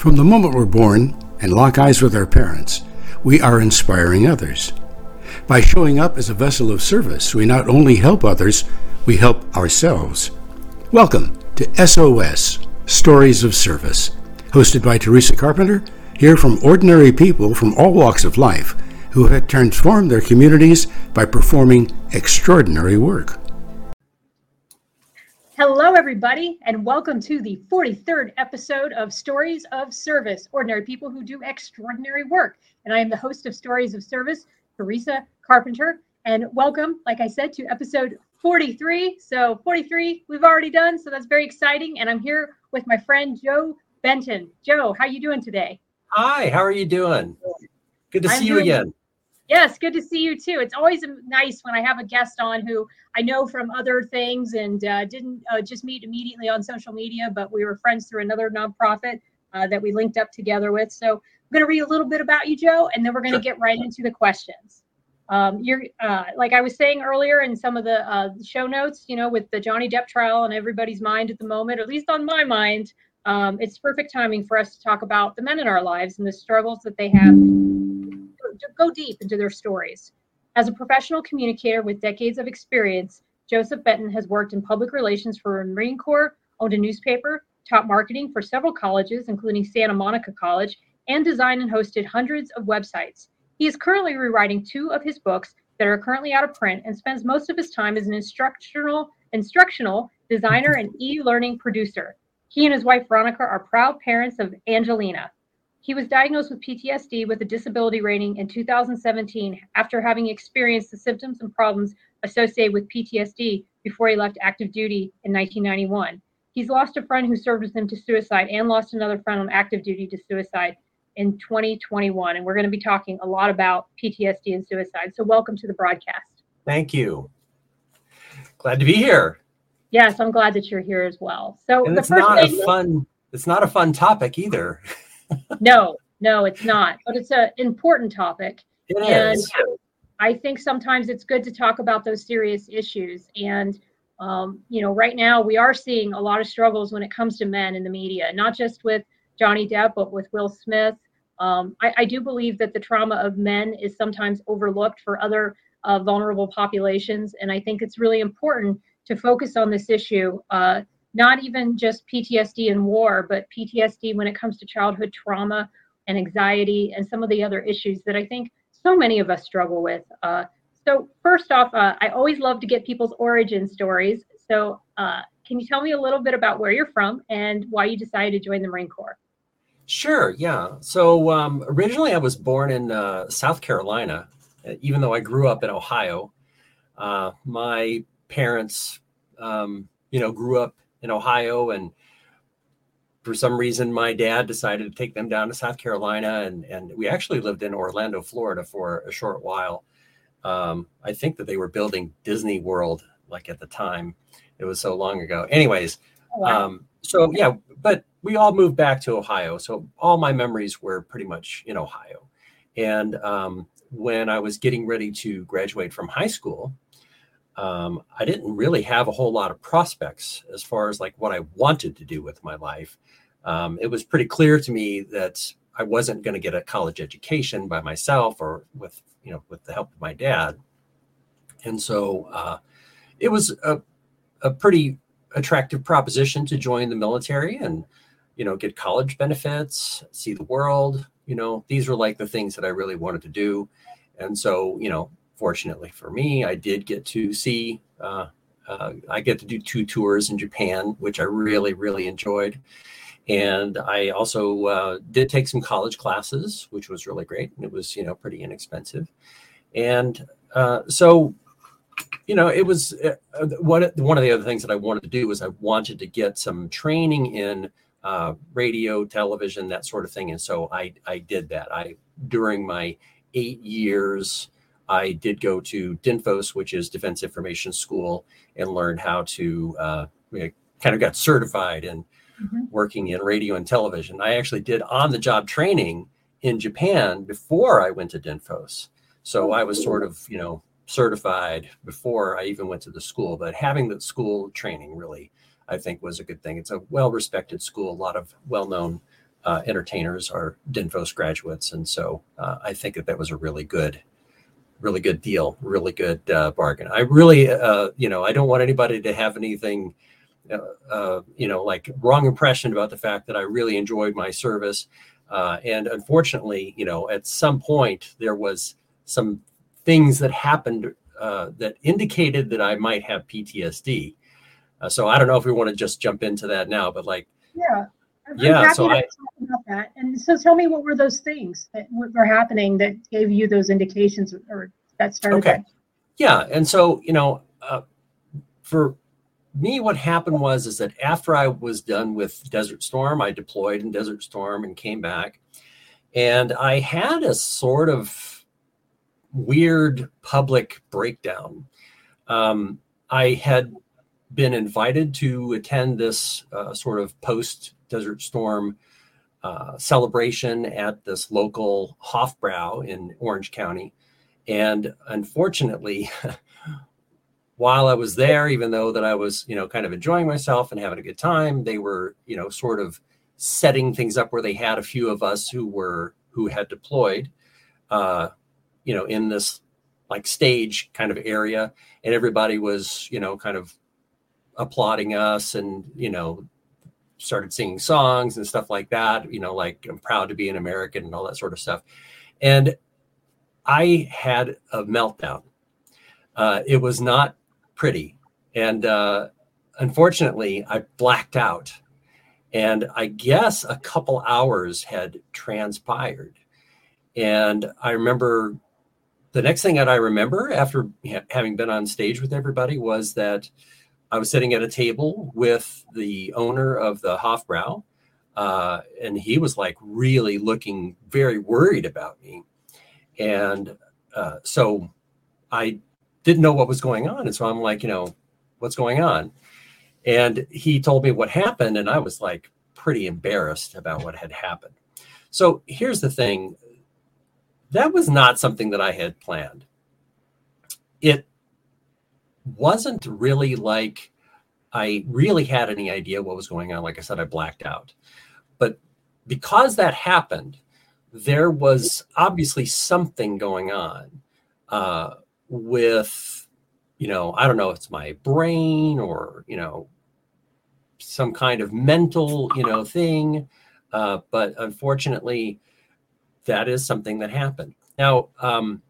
From the moment we're born and lock eyes with our parents, we are inspiring others. By showing up as a vessel of service, we not only help others, we help ourselves. Welcome to SOS Stories of Service, hosted by Teresa Carpenter, Hear from ordinary people from all walks of life who have transformed their communities by performing extraordinary work. Hello, everybody, and welcome to the 43rd episode of Stories of Service Ordinary People Who Do Extraordinary Work. And I am the host of Stories of Service, Teresa Carpenter. And welcome, like I said, to episode 43. So 43 we've already done, so that's very exciting. And I'm here with my friend Joe Benton. Joe, how are you doing today? Hi, how are you doing? Good to I'm see you again. Yes, good to see you too. It's always nice when I have a guest on who I know from other things and uh, didn't uh, just meet immediately on social media, but we were friends through another nonprofit uh, that we linked up together with. So I'm going to read a little bit about you, Joe, and then we're going to Sure. get right into the questions. Um, you're uh, like I was saying earlier in some of the uh, show notes, you know, with the Johnny Depp trial on everybody's mind at the moment, at least on my mind. Um, it's perfect timing for us to talk about the men in our lives and the struggles that they have to go deep into their stories. As a professional communicator with decades of experience, Joseph Benton has worked in public relations for the Marine Corps, owned a newspaper, taught marketing for several colleges, including Santa Monica College, and designed and hosted hundreds of websites. He is currently rewriting two of his books that are currently out of print and spends most of his time as an instructional instructional designer and e-learning producer. He and his wife Veronica are proud parents of Angelina. He was diagnosed with PTSD with a disability rating in 2017 after having experienced the symptoms and problems associated with PTSD before he left active duty in 1991. He's lost a friend who served with him to suicide and lost another friend on active duty to suicide in 2021. And we're going to be talking a lot about PTSD and suicide. So, welcome to the broadcast. Thank you. Glad to be here. Yes, I'm glad that you're here as well. So, And it's not a fun it's not a fun topic either. no, no, it's not, but it's an important topic. It And is. I think sometimes it's good to talk about those serious issues. And, um, you know, right now we are seeing a lot of struggles when it comes to men in the media, not just with Johnny Depp, but with Will Smith. Um, I, I do believe that the trauma of men is sometimes overlooked for other uh, vulnerable populations. And I think it's really important to focus on this issue, uh, not even just PTSD and war, but PTSD when it comes to childhood trauma and anxiety and some of the other issues that I think so many of us struggle with. Uh, so first off, uh, I always love to get people's origin stories. So uh, can you tell me a little bit about where you're from and why you decided to join the Marine Corps? Sure, yeah. So um, originally I was born in uh, South Carolina, uh, even though I grew up in Ohio. Uh, my parents, um, you know, grew up in Ohio, and for some reason, my dad decided to take them down to South Carolina, and and we actually lived in Orlando, Florida, for a short while. Um, I think that they were building Disney World, like at the time. It was so long ago. Anyways, Oh, wow. um, so yeah, but we all moved back to Ohio. So all my memories were pretty much in Ohio. And um, when I was getting ready to graduate from high school, um, I didn't really have a whole lot of prospects as far as like what I wanted to do with my life. Um, it was pretty clear to me that I wasn't going to get a college education by myself or with you know with the help of my dad. And so uh, it was a, a pretty attractive proposition to join the military and you know get college benefits see the world you know these were like the things that i really wanted to do and so you know fortunately for me i did get to see uh, uh, i get to do two tours in japan which i really really enjoyed. And i also uh, did take some college classes which was really great. And it was you know pretty inexpensive. And uh, so you know, it was uh, uh, one one of the other things that I wanted to do was I wanted to get some training in radio, television, that sort of thing, and so I I did that. I during my eight years, I did go to DINFOS, which is Defense Information School, and learned how to uh, kind of got certified in Mhm. working in radio and television. I actually did on the job training in Japan before I went to DINFOS. So I was sort of, you know, certified before I even went to the school. But having the school training really, I think, was a good thing. It's a well respected school, a lot of well known uh, entertainers are DINFOS graduates, and so uh, I think that that was a really good, really good deal, really good uh, bargain. I really, uh, you know, I don't want anybody to have anything, uh, uh, you know, like wrong impression about the fact that I really enjoyed my service. and unfortunately, you know, at some point there was some things that happened that indicated that I might have PTSD. so I don't know if we want to just jump into that now, but like, yeah I'm yeah, so I, about that. And so tell me what were those things that were happening that gave you those indications or that started Okay. That? Yeah, and so, you know, uh, for me what happened was is that after I was done with Desert Storm, I deployed in Desert Storm and came back. And I had a sort of weird public breakdown. Um, I had been invited to attend this uh, sort of post Desert Storm uh, celebration at this local Hofbrau in Orange County. And unfortunately, while I was there, even though that I was, you know, kind of enjoying myself and having a good time, they were, you know, sort of setting things up where they had a few of us who were who had deployed, uh, you know, in this like stage kind of area, and everybody was, you know, kind of applauding us and you know started singing songs and stuff like that, you know, like I'm proud to be an American and all that sort of stuff. And I had a meltdown. Uh, it was not pretty. And uh, unfortunately, I blacked out. And I guess a couple hours had transpired. And I remember the next thing that I remember after having been on stage with everybody was that I was sitting at a table with the owner of the Hofbrau, uh, and he was like really looking very worried about me. And uh, so I didn't know what was going on. And so I'm like, you know, what's going on? And he told me what happened, and I was like pretty embarrassed about what had happened. So here's the thing that was not something that I had planned. It wasn't really like I really had any idea what was going on. Like I said, I blacked out. But because that happened, there was obviously something going on uh, with, you know, I don't know, if it's my brain or, you know, some kind of mental, you know, thing. Uh, but unfortunately, that is something that happened. Now, um,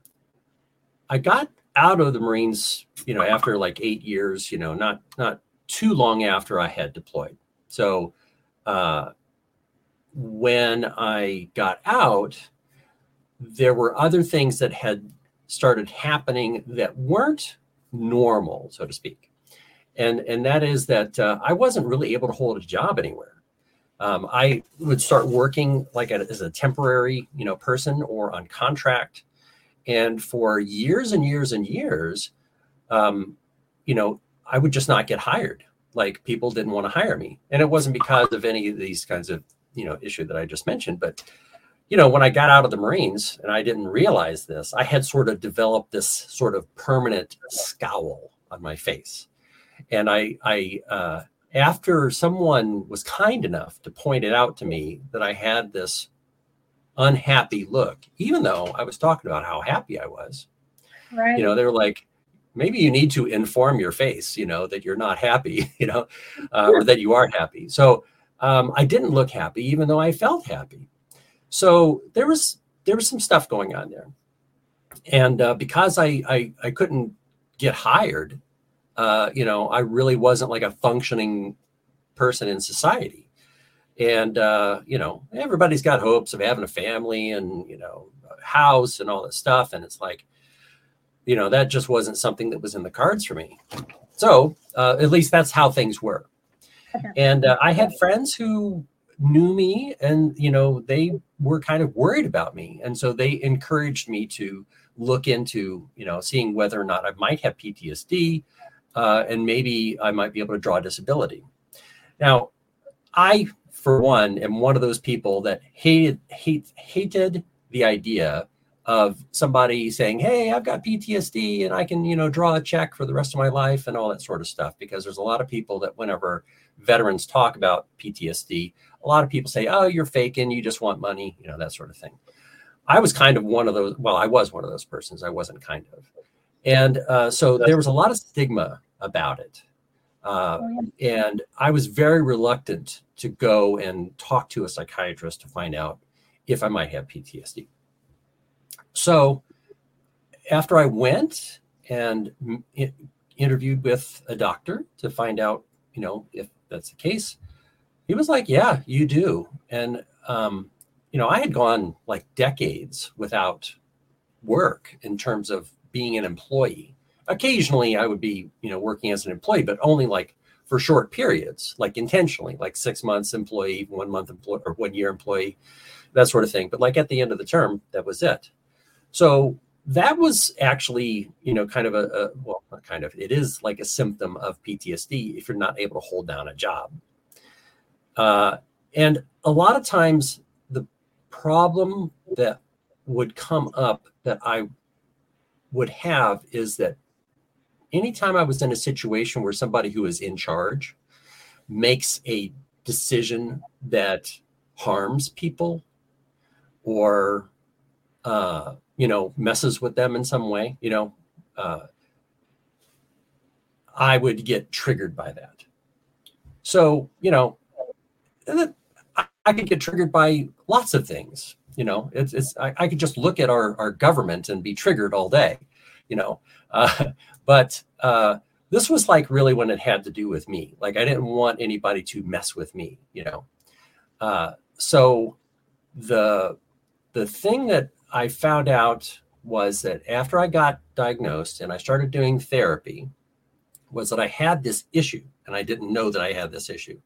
I got out of the Marines, you know, after like eight years, you know, not not too long after I had deployed. So uh, when I got out, there were other things that had started happening that weren't normal, so to speak. And, and that is that uh, I wasn't really able to hold a job anywhere. Um, I would start working like a, as a temporary, you know, person or on contract, and for years and years and years, um, you know, I would just not get hired. Like people didn't want to hire me, and it wasn't because of any of these kinds of you know issue that I just mentioned, but you know, when I got out of the Marines and I didn't realize this, I had sort of developed this sort of permanent scowl on my face, and I, I, uh, after someone was kind enough to point it out to me that I had this unhappy look, even though I was talking about how happy I was. Right. You know, they were like, maybe you need to inform your face, you know, that you're not happy, you know, uh, or that you aren't happy. So um, I didn't look happy, even though I felt happy. So there was there was some stuff going on there, and uh, because I, I I couldn't get hired, uh, you know, I really wasn't like a functioning person in society and uh, you know everybody's got hopes of having a family and you know a house and all this stuff. And it's like you know that just wasn't something that was in the cards for me. So uh, at least that's how things were. And uh, i had friends who knew me and you know they were kind of worried about me. And so they encouraged me to look into you know seeing whether or not i might have ptsd uh, and maybe i might be able to draw a disability. Now i for one, am one of those people that hated hate, hated the idea of somebody saying, "Hey, I've got PTSD and I can, you know, draw a check for the rest of my life and all that sort of stuff." Because there's a lot of people that, whenever veterans talk about PTSD, a lot of people say, "Oh, you're faking. You just want money," you know, that sort of thing. I was kind of one of those. Well, I was one of those persons. I wasn't kind of, and uh, so there was a lot of stigma about it, uh, oh, and I was very reluctant to go and talk to a psychiatrist to find out if I might have PTSD. So after I went and interviewed with a doctor to find out, you know, if that's the case, he was like, "Yeah, you do." And um, you know, I had gone like decades without work in terms of being an employee. Occasionally, I would be, you know, working as an employee, but only like for short periods, like intentionally, like six months employee, one month employee, or one year employee, that sort of thing. But like at the end of the term, that was it. So that was actually, you know, kind of a, a well, not kind of, it is like a symptom of PTSD if you're not able to hold down a job. Uh, and a lot of times, the problem that would come up that I would have is that anytime I was in a situation where somebody who is in charge makes a decision that harms people or uh, you know messes with them in some way you know uh, i would get triggered by that. So you know i could get triggered by lots of things you know it's, it's I, I could just look at our, our government and be triggered all day you know uh, but uh, this was like really when it had to do with me like i didn't want anybody to mess with me you know uh, so the the thing that I found out was that after I got diagnosed and I started doing therapy, was that I had this issue and I didn't know that I had this issue.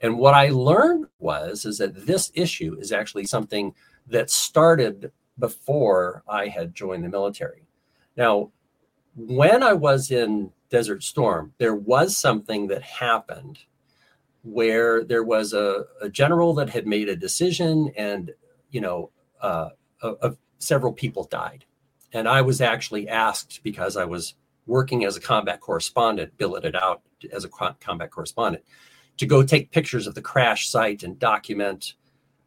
And what I learned was is that this issue is actually something that started before I had joined the military. Now, when I was in Desert Storm, there was something that happened where there was a, a general that had made a decision and you know uh, of, several people died. And I was actually asked because I was working as a combat correspondent, billeted out as a combat correspondent, to go take pictures of the crash site and document,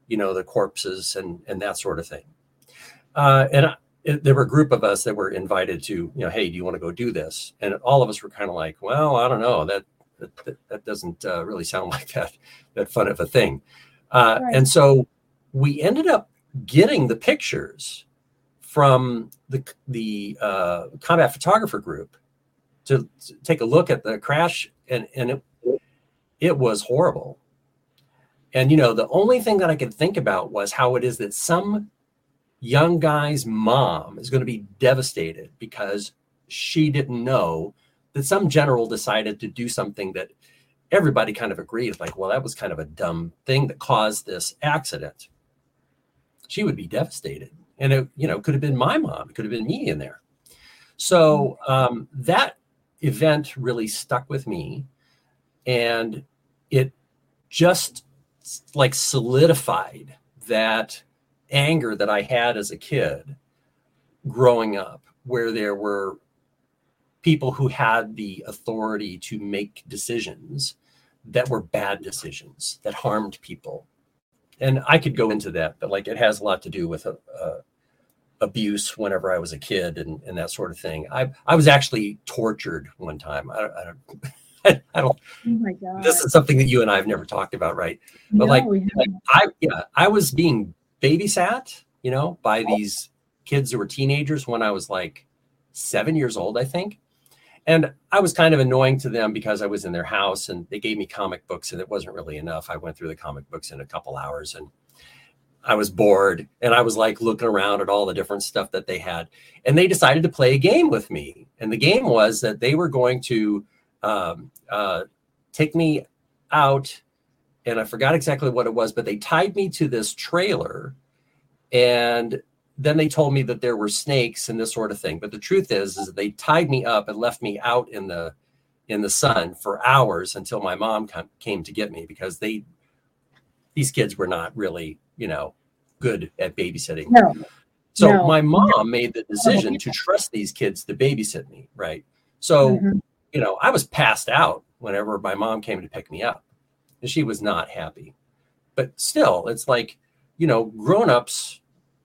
you know, the corpses and and that sort of thing. Uh, and I, it, there were a group of us that were invited to, you know, hey, do you want to go do this? And all of us were kind of like, well, I don't know, that that, that doesn't uh, really sound like that that fun of a thing. Uh, right. And so we ended up getting the pictures from the the uh, combat photographer group to, to, take a look at the crash, and and it it was horrible. And you know, the only thing that I could think about was how it is that some young guy's mom is going to be devastated because she didn't know that some general decided to do something that everybody kind of agreed like well that was kind of a dumb thing that caused this accident she would be devastated. And it, you know, could have been my mom, it could have been me in there. So um, that event really stuck with me. And it just like solidified that anger that I had as a kid growing up, where there were people who had the authority to make decisions that were bad decisions that harmed people and I could go into that, but like it has a lot to do with uh, uh, abuse whenever I was a kid and, and that sort of thing. I I was actually tortured one time. I, I don't. I don't. Oh my God. This is something that you and I have never talked about, right? But no, like, like I yeah, I was being babysat, you know, by these kids who were teenagers when I was like seven years old, I think. And I was kind of annoying to them because I was in their house and they gave me comic books and it wasn't really enough. I went through the comic books in a couple hours and I was bored and I was like looking around at all the different stuff that they had. And they decided to play a game with me. And the game was that they were going to um, uh, take me out. And I forgot exactly what it was, but they tied me to this trailer and then they told me that there were snakes and this sort of thing. But the truth is, is that they tied me up and left me out in the in the sun for hours until my mom came to get me because they these kids were not really, you know, good at babysitting. No. So no. my mom made the decision to trust these kids to babysit me, right? So, mm-hmm. you know, I was passed out whenever my mom came to pick me up. And she was not happy. But still, it's like, you know, grown-ups,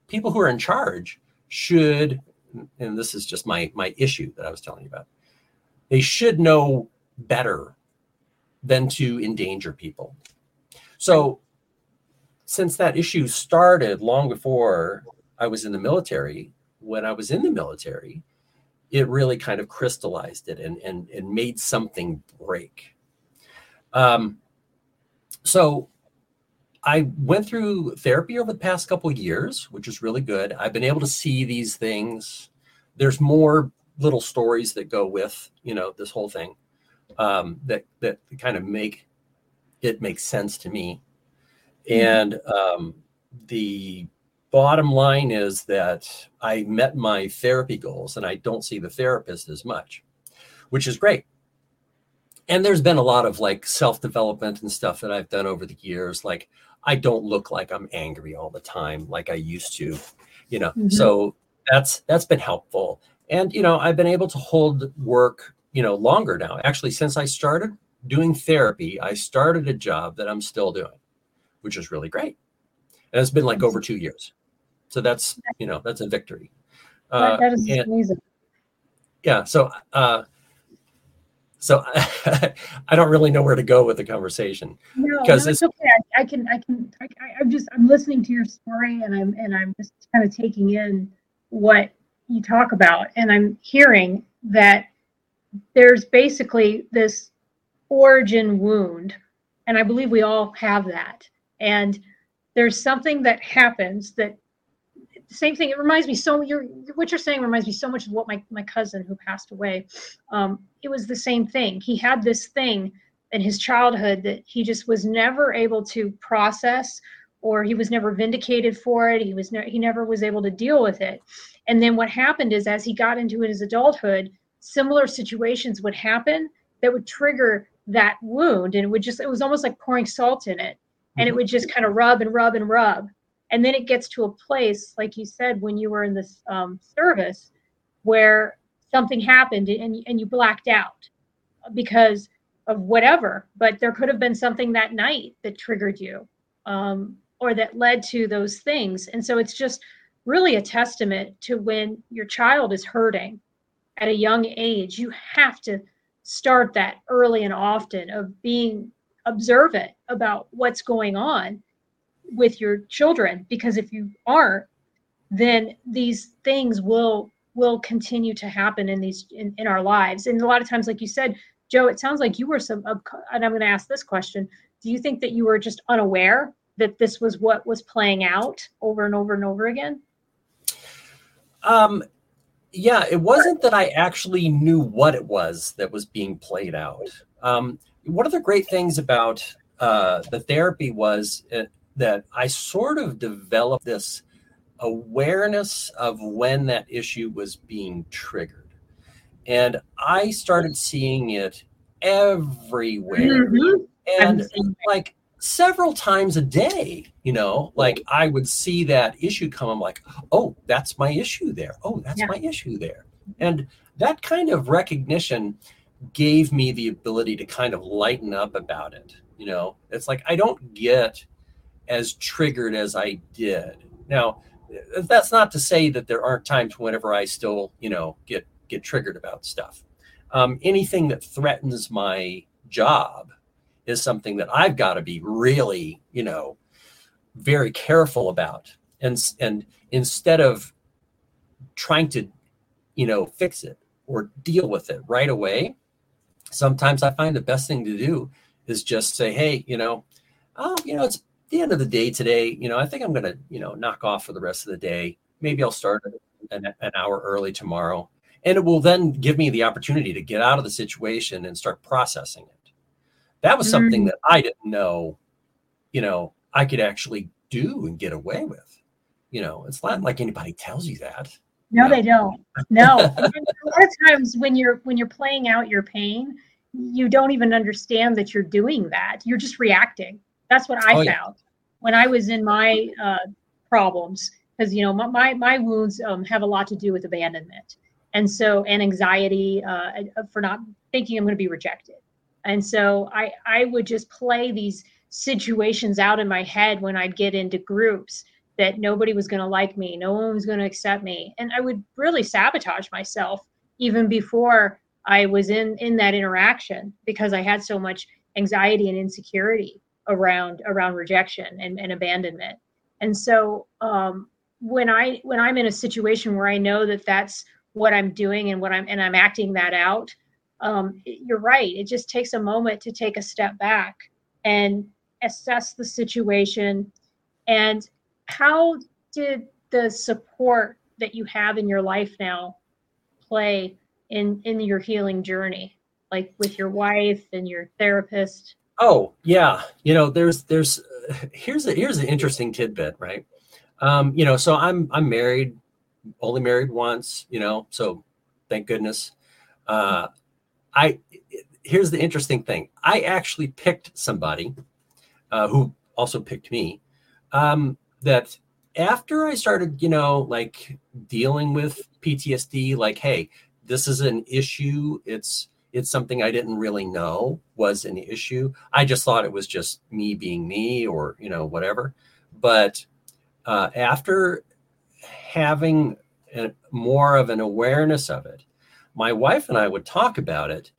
people who are in charge should, and this is just my my issue that I was telling you about, they should know better than to endanger people. So since that issue started long before I was in the military, when I was in the military, it really kind of crystallized it and and, and made something break. Um, so I went through therapy over the past couple of years, which is really good. I've been able to see these things. There's more little stories that go with you know this whole thing um, that that kind of make it make sense to me. And um, the bottom line is that I met my therapy goals, and I don't see the therapist as much, which is great. And there's been a lot of like self development and stuff that I've done over the years. Like I don't look like I'm angry all the time like I used to, you know. Mm-hmm. So that's that's been helpful. And you know, I've been able to hold work, you know, longer now. Actually, since I started doing therapy, I started a job that I'm still doing, which is really great. And it's been like over two years. So that's, you know, that's a victory. Uh, that is and, amazing. Yeah. So, uh, so I don't really know where to go with the conversation no, because no, it's, it's okay. I, I, can, I can, I, I'm just, I'm listening to your story and I'm, and I'm just kind of taking in what you talk about. And I'm hearing that there's basically this origin wound. And I believe we all have that. And there's something that happens that same thing. It reminds me so you're what you're saying reminds me so much of what my, my cousin who passed away. Um, it was the same thing. He had this thing in his childhood that he just was never able to process or he was never vindicated for it. He was ne- he never was able to deal with it. And then what happened is as he got into his adulthood, similar situations would happen that would trigger that wound and it would just it was almost like pouring salt in it and it mm-hmm. would just kind of rub and rub and rub and then it gets to a place like you said when you were in this um, service where something happened and, and you blacked out because of whatever. But there could have been something that night that triggered you um, or that led to those things. And so it's just really a testament to when your child is hurting at a young age you have to start that early and often of being observant about what's going on with your children because if you aren't then these things will will continue to happen in these in, in our lives. And a lot of times like you said joe it sounds like you were some and i'm going to ask this question. Do you think that you were just unaware that this was what was playing out over and over and over again? Um yeah, it wasn't that I actually knew what it was that was being played out. Um, one of the great things about uh, the therapy was it, uh, that I sort of developed this awareness of when that issue was being triggered. And I started seeing it everywhere. Mm-hmm. And like several times a day you know like i would see that issue come i'm like oh that's my issue there oh that's yeah. my issue there and that kind of recognition gave me the ability to kind of lighten up about it you know it's like i don't get as triggered as i did now that's not to say that there aren't times whenever i still you know get get triggered about stuff um, anything that threatens my job is something that I've got to be really, you know, very careful about. And and instead of trying to, you know, fix it or deal with it right away, sometimes I find the best thing to do is just say, hey, you know, oh, you know, it's the end of the day today. You know, I think I'm going to, you know, knock off for the rest of the day. Maybe I'll start an, an hour early tomorrow. And it will then give me the opportunity to get out of the situation and start processing it. That was something mm. that I didn't know, you know, I could actually do and get away with. You know, it's not like anybody tells you that. No, you know? they don't. No. a lot of times when you're when you're playing out your pain, you don't even understand that you're doing that. You're just reacting. That's what I oh, found. When I was in my uh, problems. Because you know my my, my wounds um, have a lot to do with abandonment, and so and anxiety uh, for not thinking I'm going to be rejected. And so I I would just play these situations out in my head when I'd get into groups that nobody was going to like me, no one was going to accept me, and I would really sabotage myself even before I was in in that interaction because I had so much anxiety and insecurity around around rejection and, and abandonment. And so um, when I when I'm in a situation where I know that that's what I'm doing and what I'm and I'm acting that out, um, you're right. It just takes a moment to take a step back and assess the situation and how did the support that you have in your life now play in in your healing journey like with your wife and your therapist oh yeah you know there's there's uh, here's a here's an interesting tidbit right? Um you know so i'm i'm married only married once you know so thank goodness. Uh i here's the interesting thing. I actually picked somebody uh, who also picked me um that after i started you know like dealing with ptsd like hey this is an issue. It's it's something I didn't really know was an issue. I just thought it was just me being me or you know whatever. But uh, after having a, more of an awareness of it, my wife and I would talk about it,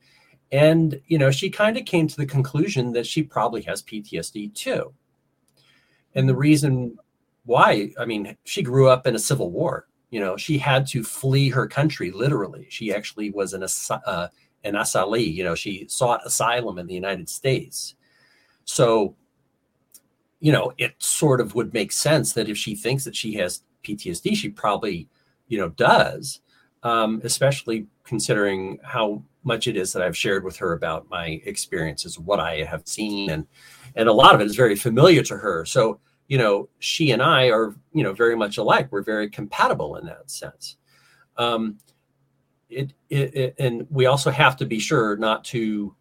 and you know she kind of came to the conclusion that she probably has PTSD too. And the reason why, I mean, she grew up in a civil war you know she had to flee her country literally she actually was an uh, an asylee you know she sought asylum in the united states so you know it sort of would make sense that if she thinks that she has ptsd she probably you know does um, especially considering how much it is that i've shared with her about my experiences what i have seen and and a lot of it is very familiar to her so you know, she and I are, you know, very much alike. We're very compatible in that sense. Um, it, it, it, and we also have to be sure not to,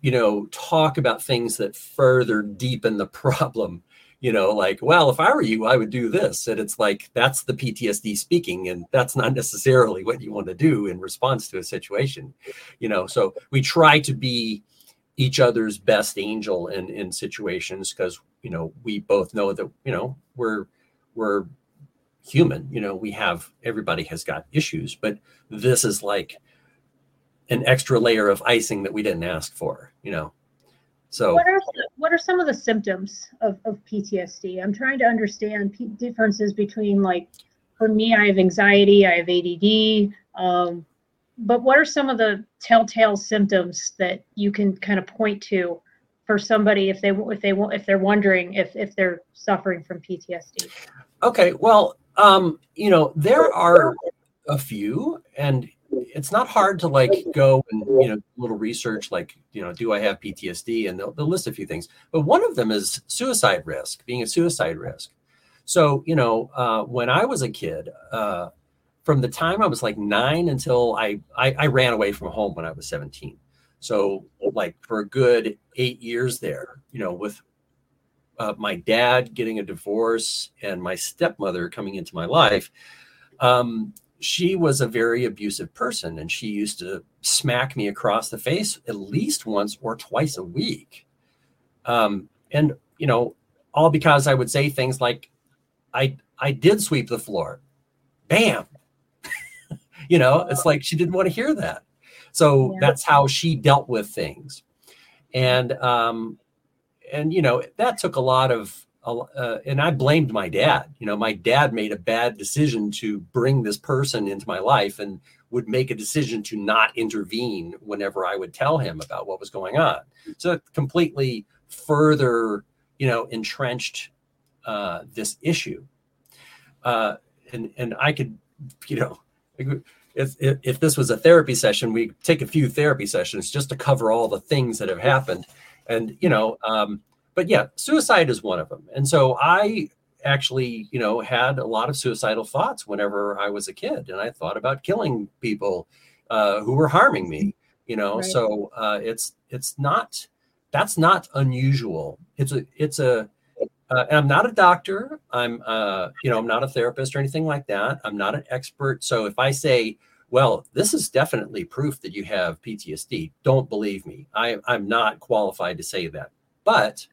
you know, talk about things that further deepen the problem. You know, like, well, if I were you, I would do this. And it's like, that's the PTSD speaking. And that's not necessarily what you want to do in response to a situation. You know, so we try to be, each other's best angel in in situations because you know we both know that you know we're we're human you know we have everybody has got issues but this is like an extra layer of icing that we didn't ask for you know so what are what are some of the symptoms of, of ptsd i'm trying to understand p- differences between like for me i have anxiety i have add um, but what are some of the telltale symptoms that you can kind of point to for somebody if they if they if they're wondering if if they're suffering from PTSD? Okay, well, um, you know, there are a few, and it's not hard to like go and you know little research like you know do i have ptsd and they'll, they'll list a few things. But one of them is suicide risk being a suicide risk. So you know uh, when i was a kid uh, from the time I was like nine until I, I, I ran away from home when I was 17. So like for a good eight years there, you know, with uh, my dad getting a divorce and my stepmother coming into my life, um, she was a very abusive person and she used to smack me across the face at least once or twice a week. Um, and you know, all because I would say things like, I I did sweep the floor. Bam, you know it's like she didn't want to hear that so yeah. that's how she dealt with things and um and you know that took a lot of uh, and i blamed my dad. You know my dad made a bad decision to bring this person into my life and would make a decision to not intervene whenever i would tell him about what was going on. So it completely further you know entrenched uh, this issue. Uh, and and i could you know if, if, if this was a therapy session, we take a few therapy sessions just to cover all the things that have happened. And, you know, um, but yeah, suicide is one of them. And so I actually, you know, had a lot of suicidal thoughts whenever I was a kid. And I thought about killing people uh, who were harming me, you know, right. so uh, it's, it's not, that's not unusual. It's a, it's a, uh, and I'm not a doctor. I'm, uh, you know, I'm not a therapist or anything like that. I'm not an expert. So if I say, well, this is definitely proof that you have PTSD. Don't believe me. I, I'm not qualified to say that. But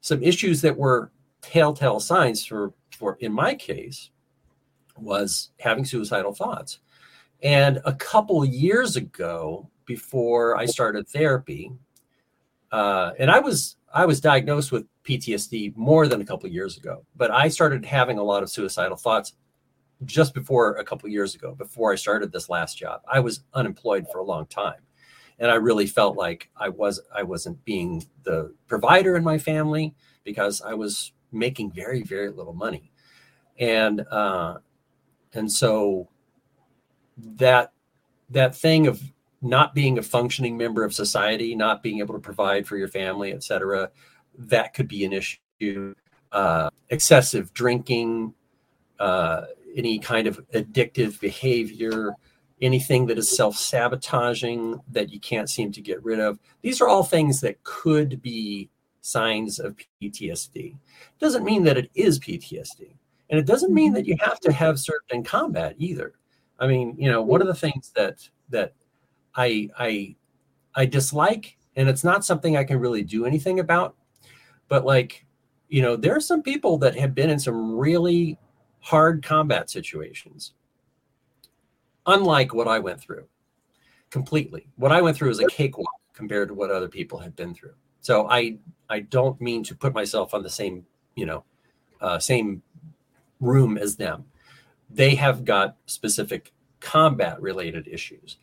some issues that were telltale signs for, for in my case was having suicidal thoughts. And a couple years ago, before I started therapy, uh, and I was I was diagnosed with PTSD more than a couple years ago, but I started having a lot of suicidal thoughts just before a couple years ago, before I started this last job. I was unemployed for a long time, and I really felt like I was I wasn't being the provider in my family because I was making very very little money, and uh, and so that that thing of not being a functioning member of society, not being able to provide for your family, et cetera, that could be an issue. Uh, excessive drinking, uh, any kind of addictive behavior, anything that is self sabotaging that you can't seem to get rid of. These are all things that could be signs of PTSD. Doesn't mean that it is PTSD. And it doesn't mean that you have to have served in combat either. I mean, you know, one of the things that that I I I dislike, and it's not something I can really do anything about, but like, you know, there are some people that have been in some really hard combat situations, unlike what I went through. Completely, what I went through is a cakewalk compared to what other people had been through. So I I don't mean to put myself on the same you know uh, same room as them. They have got specific combat related issues.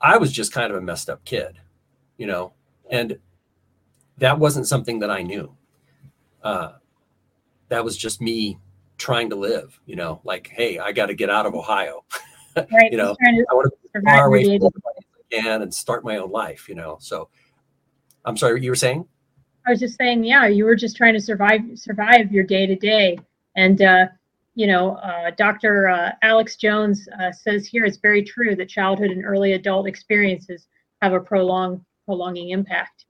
I was just kind of a messed up kid, you know, and that wasn't something that I knew. Uh, that was just me trying to live, you know, like, hey, I got to get out of Ohio. Right. you know, I want to be far away from I can and start my own life, you know. So I'm sorry, what you were saying? I was just saying, yeah, you were just trying to survive survive your day to day. And uh, you know, uh, Dr. Uh, Alex Jones uh, says here it's very true that childhood and early adult experiences have a prolonged, prolonging impact.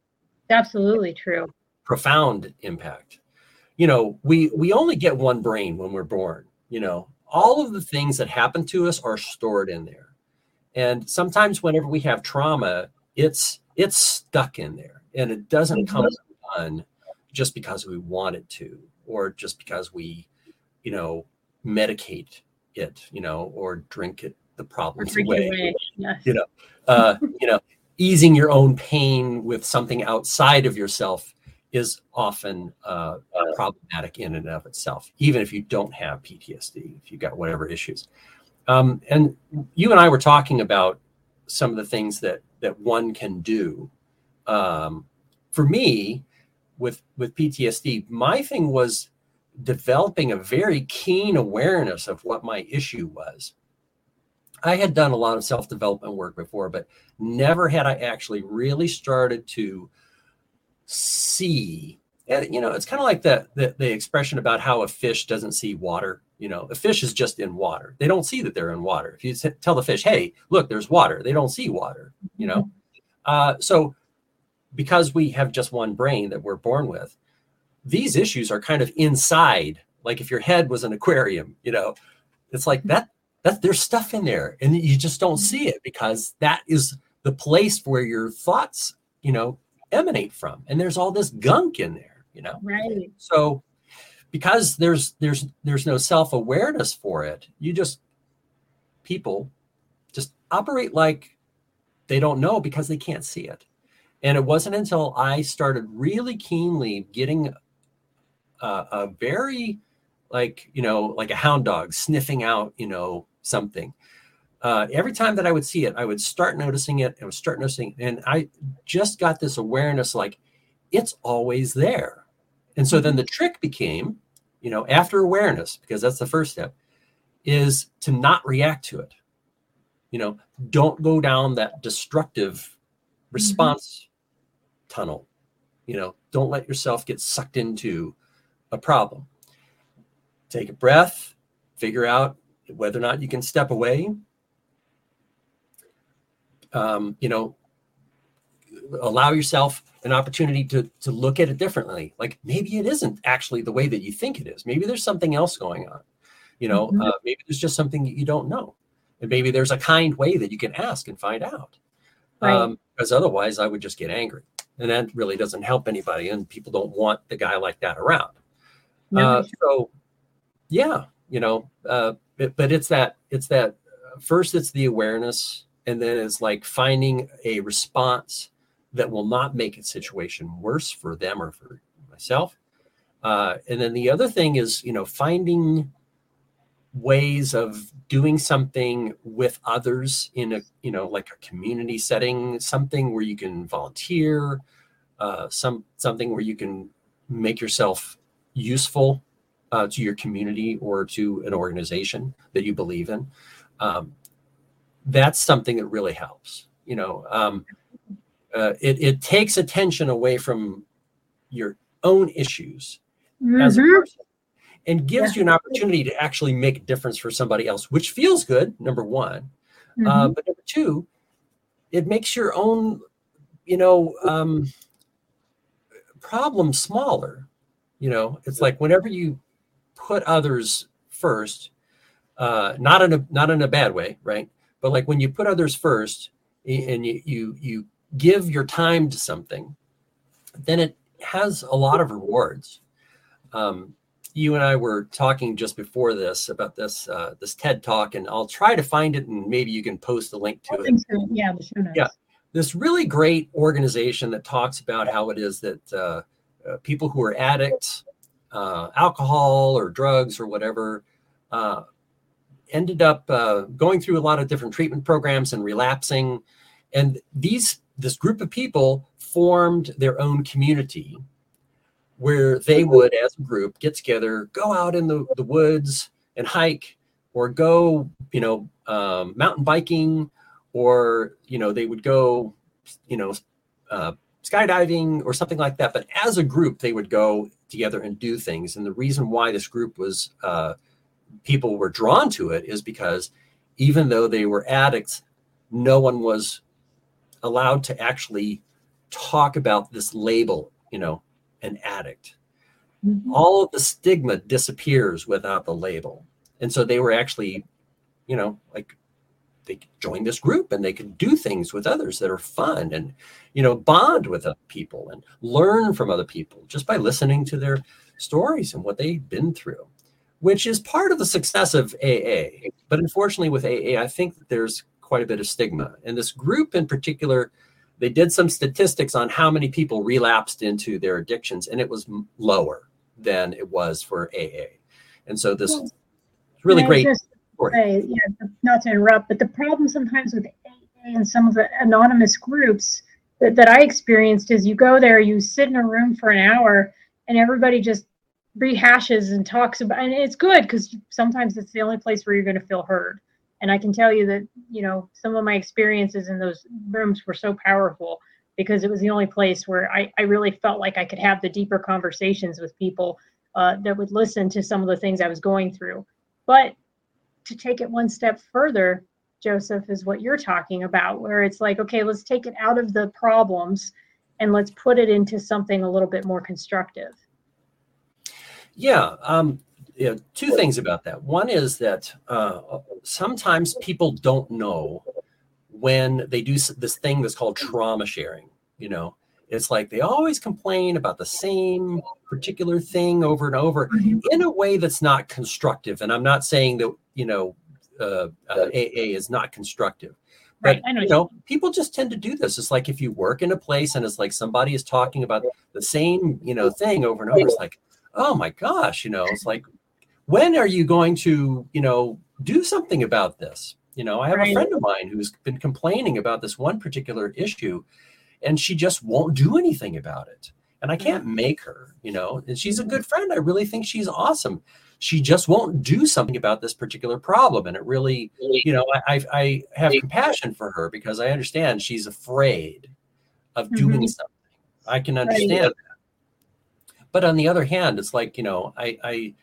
It's absolutely true. Profound impact. You know, we we only get one brain when we're born. You know, all of the things that happen to us are stored in there, and sometimes whenever we have trauma, it's it's stuck in there, and it doesn't come undone just because we want it to, or just because we, you know, medicate it, you know, or drink it the problems away. away. Yes. You know, uh, you know, easing your own pain with something outside of yourself is often uh, problematic in and of itself, even if you don't have PTSD, if you've got whatever issues. Um, and you and I were talking about some of the things that that one can do. Um, for me, with with PTSD, my thing was developing a very keen awareness of what my issue was. I had done a lot of self development work before, but never had I actually really started to see. And, you know, it's kind of like the, the, the expression about how a fish doesn't see water. You know, a fish is just in water. They don't see that they're in water. If you tell the fish, "Hey, look, there's water," they don't see water. You know, uh, so because we have just one brain that we're born with, these issues are kind of inside like if your head was an aquarium you know it's like that that there's stuff in there and you just don't see it because that is the place where your thoughts you know emanate from and there's all this gunk in there you know? Right. So because there's there's there's no self-awareness for it you just people just operate like they don't know because they can't see it. And it wasn't until i started really keenly getting uh, a very like you know like a hound dog sniffing out you know something uh, every time that i would see it i would start noticing it and would start noticing and i just got this awareness like it's always there and so then the trick became you know after awareness because that's the first step is to not react to it you know don't go down that destructive mm-hmm. response mm-hmm. tunnel you know don't let yourself get sucked into a problem. Take a breath, figure out whether or not you can step away. Um, you know, allow yourself an opportunity to to look at it differently. Like maybe it isn't actually the way that you think it is. Maybe there's something else going on. You know, mm-hmm. uh, maybe there's just something that you don't know. and maybe there's a kind way that you can ask and find out Right. um, because otherwise i would just get angry and that really doesn't help anybody and people don't want the guy like that around No, uh, so yeah you know uh, it, but it's that it's that uh, first it's the awareness and then it's like finding a response that will not make a situation worse for them or for myself. Uh, and then the other thing is you know finding ways of doing something with others in a you know like a community setting something where you can volunteer uh, some something where you can make yourself useful uh, to your community or to an organization that you believe in. Um, that's something that really helps you know um, uh, it, it takes attention away from your own issues as a Mhm. person and gives you an opportunity to actually make a difference for somebody else which feels good number one uh, Mhm. but number two it makes your own you know um, problem smaller you know it's like whenever you put others first uh, not in a not in a bad way right but like when you put others first and you you you give your time to something then it has a lot of rewards um, you and I were talking just before this about this uh, this TED talk, and I'll try to find it, and maybe you can post a link to I it. so. Yeah, the show notes. Yeah. This really great organization that talks about how it is that uh, uh, people who are addicts, uh, alcohol or drugs or whatever, uh, ended up uh, going through a lot of different treatment programs and relapsing, and these this group of people formed their own community where they would, as a group, get together, go out in the, the woods and hike, or go, you know, um, mountain biking, or you know, they would go, you know, uh, skydiving or something like that. But as a group, they would go together and do things. And the reason why this group was uh, people were drawn to it is because even though they were addicts, no one was allowed to actually talk about this label, you know, an addict. Mhm. All of the stigma disappears without the label. And so they were actually, you know, like they joined this group and they could do things with others that are fun and, you know, bond with other people and learn from other people just by listening to their stories and what they've been through, which is part of the success of AA. But unfortunately, with AA, I think that there's quite a bit of stigma. And this group in particular, they did some statistics on how many people relapsed into their addictions, and it was lower than it was for AA. And so this Well, really great. say, yeah, not to interrupt, but the problem sometimes with AA and some of the anonymous groups that, that I experienced is you go there, you sit in a room for an hour, and everybody just rehashes and talks about, and it's good because sometimes it's the only place where you're going to feel heard. And I can tell you that, you know, some of my experiences in those rooms were so powerful because it was the only place where I, I really felt like I could have the deeper conversations with people uh, that would listen to some of the things I was going through. But to take it one step further, Joseph, is what you're talking about, where it's like, okay, let's take it out of the problems and let's put it into something a little bit more constructive. Yeah. Um, yeah. Two things about that. One is that uh, sometimes people don't know when they do this thing that's called trauma sharing. You know, it's like they always complain about the same particular thing over and over in a way that's not constructive. And I'm not saying that, you know, uh, uh, AA is not constructive. But Right, I know you know, people just tend to do this. It's like if you work in a place and it's like somebody is talking about the same, you know, thing over and over. It's like, oh my gosh, you know, it's like, when are you going to, you know, do something about this? You know, I have a friend of mine who's been complaining about this one particular issue, and she just won't do anything about it. And I can't make her, you know, and she's a good friend. I really think she's awesome. She just won't do something about this particular problem. And it really, you know, I, I, I have compassion for her because I understand she's afraid of doing Mhm. something. I can understand that. But on the other hand, it's like, you know, I, I,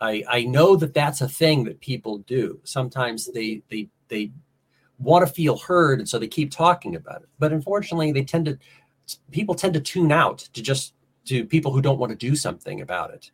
I, I know that that's a thing that people do. Sometimes they, they, they want to feel heard. And so they keep talking about it. But unfortunately, they tend to, people tend to tune out to just, to people who don't want to do something about it.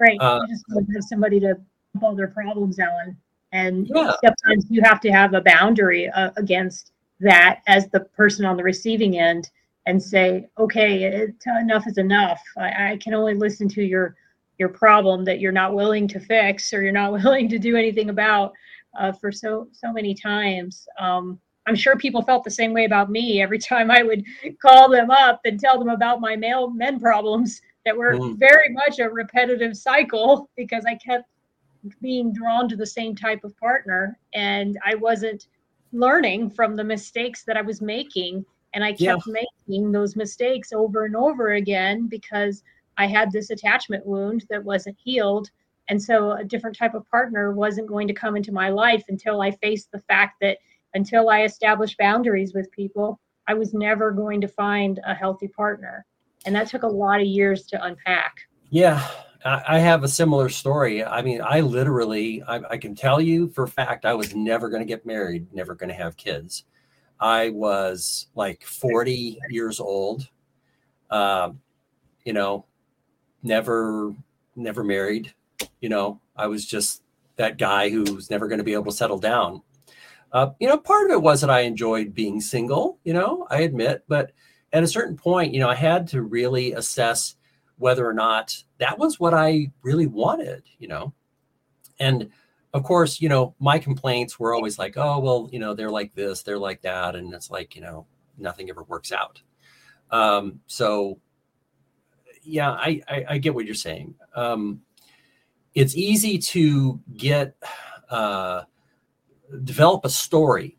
Right. Uh, just want to have somebody to dump all their problems on. and Yeah. sometimes you have to have a boundary uh, against that as the person on the receiving end and say okay it, enough is enough. I, I can only listen to your your problem that you're not willing to fix or you're not willing to do anything about uh, for so so many times. Um, i'm sure people felt the same way about me every time i would call them up and tell them about my male men problems that were Mm. very much a repetitive cycle because i kept being drawn to the same type of partner and i wasn't learning from the mistakes that i was making and i Yeah. kept making those mistakes over and over again because i had this attachment wound that wasn't healed and so a different type of partner wasn't going to come into my life until i faced the fact that until i established boundaries with people i was never going to find a healthy partner and that took a lot of years to unpack Yeah, I, I have a similar story. I mean, I literally, I, I can tell you for a fact, I was never going to get married, never going to have kids. I was like 40 years old, um, you know, never, never married. You know, I was just that guy who's never going to be able to settle down. Uh, you know, part of it was that I enjoyed being single, you know, I admit, but at a certain point, you know, I had to really assess whether or not that was what I really wanted, you know. And of course, you know, my complaints were always like, oh, well, you know, they're like this, they're like that. And it's like, you know, nothing ever works out. Um, so, yeah, I, I, I get what you're saying. Um, it's easy to get, uh, develop a story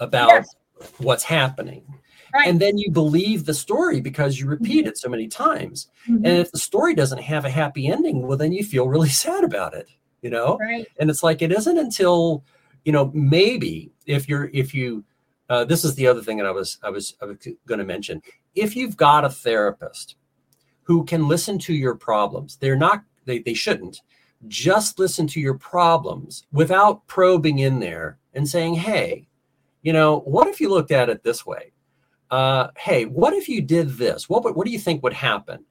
about Yes. what's happening. Right. And then you believe the story because you repeat it so many times. Mhm. And if the story doesn't have a happy ending, well, then you feel really sad about it, you know? right And it's like, it isn't until, you know, maybe if you're, if you, uh, this is the other thing that I was, I was, I was going to mention. If you've got a therapist who can listen to your problems, they're not, they, they shouldn't just listen to your problems without probing in there and saying, hey, you know, what if you looked at it this way? Uh, hey, what if you did this? What, what do you think would happen?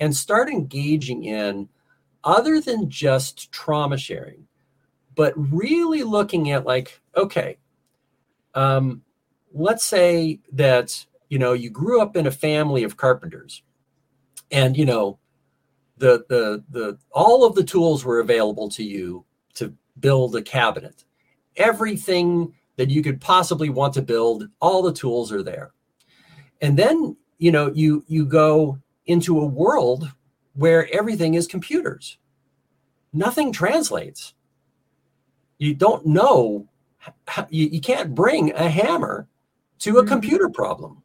And start engaging in other than just trauma sharing, but really looking at like, okay, um, let's say that you know you grew up in a family of carpenters, and you know the the the all of the tools were available to you to build a cabinet. Everything that you could possibly want to build, all the tools are there. And then you know you you go into a world where everything is computers. Nothing translates. You don't know, you, you can't bring a hammer to a Mhm. computer problem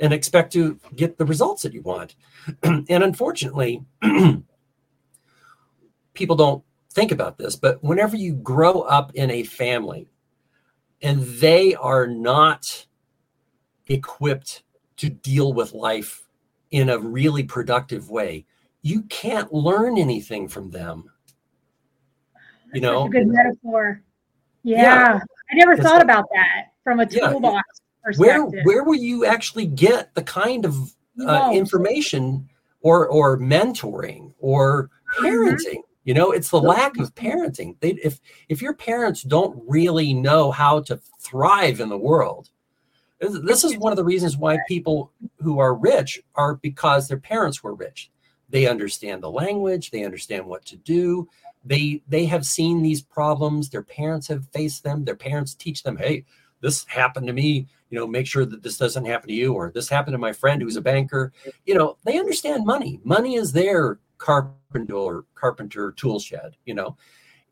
and expect to get the results that you want. and unfortunately, people don't think about this, but whenever you grow up in a family and they are not equipped to deal with life in a really productive way, you can't learn anything from them. You That's know, a good metaphor. Yeah. Yeah. I never thought about that from a toolbox where perspective. where where will you actually get the kind of uh, information or or mentoring or Mm-hmm. parenting? You know, it's the lack of parenting. They, if if your parents don't really know how to thrive in the world, this, is one of the reasons why people who are rich are because their parents were rich. They understand the language. They understand what to do. They they have seen these problems. Their parents have faced them. Their parents teach them, hey, this happened to me. You know, make sure that this doesn't happen to you, or this happened to my friend who's a banker. You know, they understand money. Money is their carpenter carpenter tool shed. You know,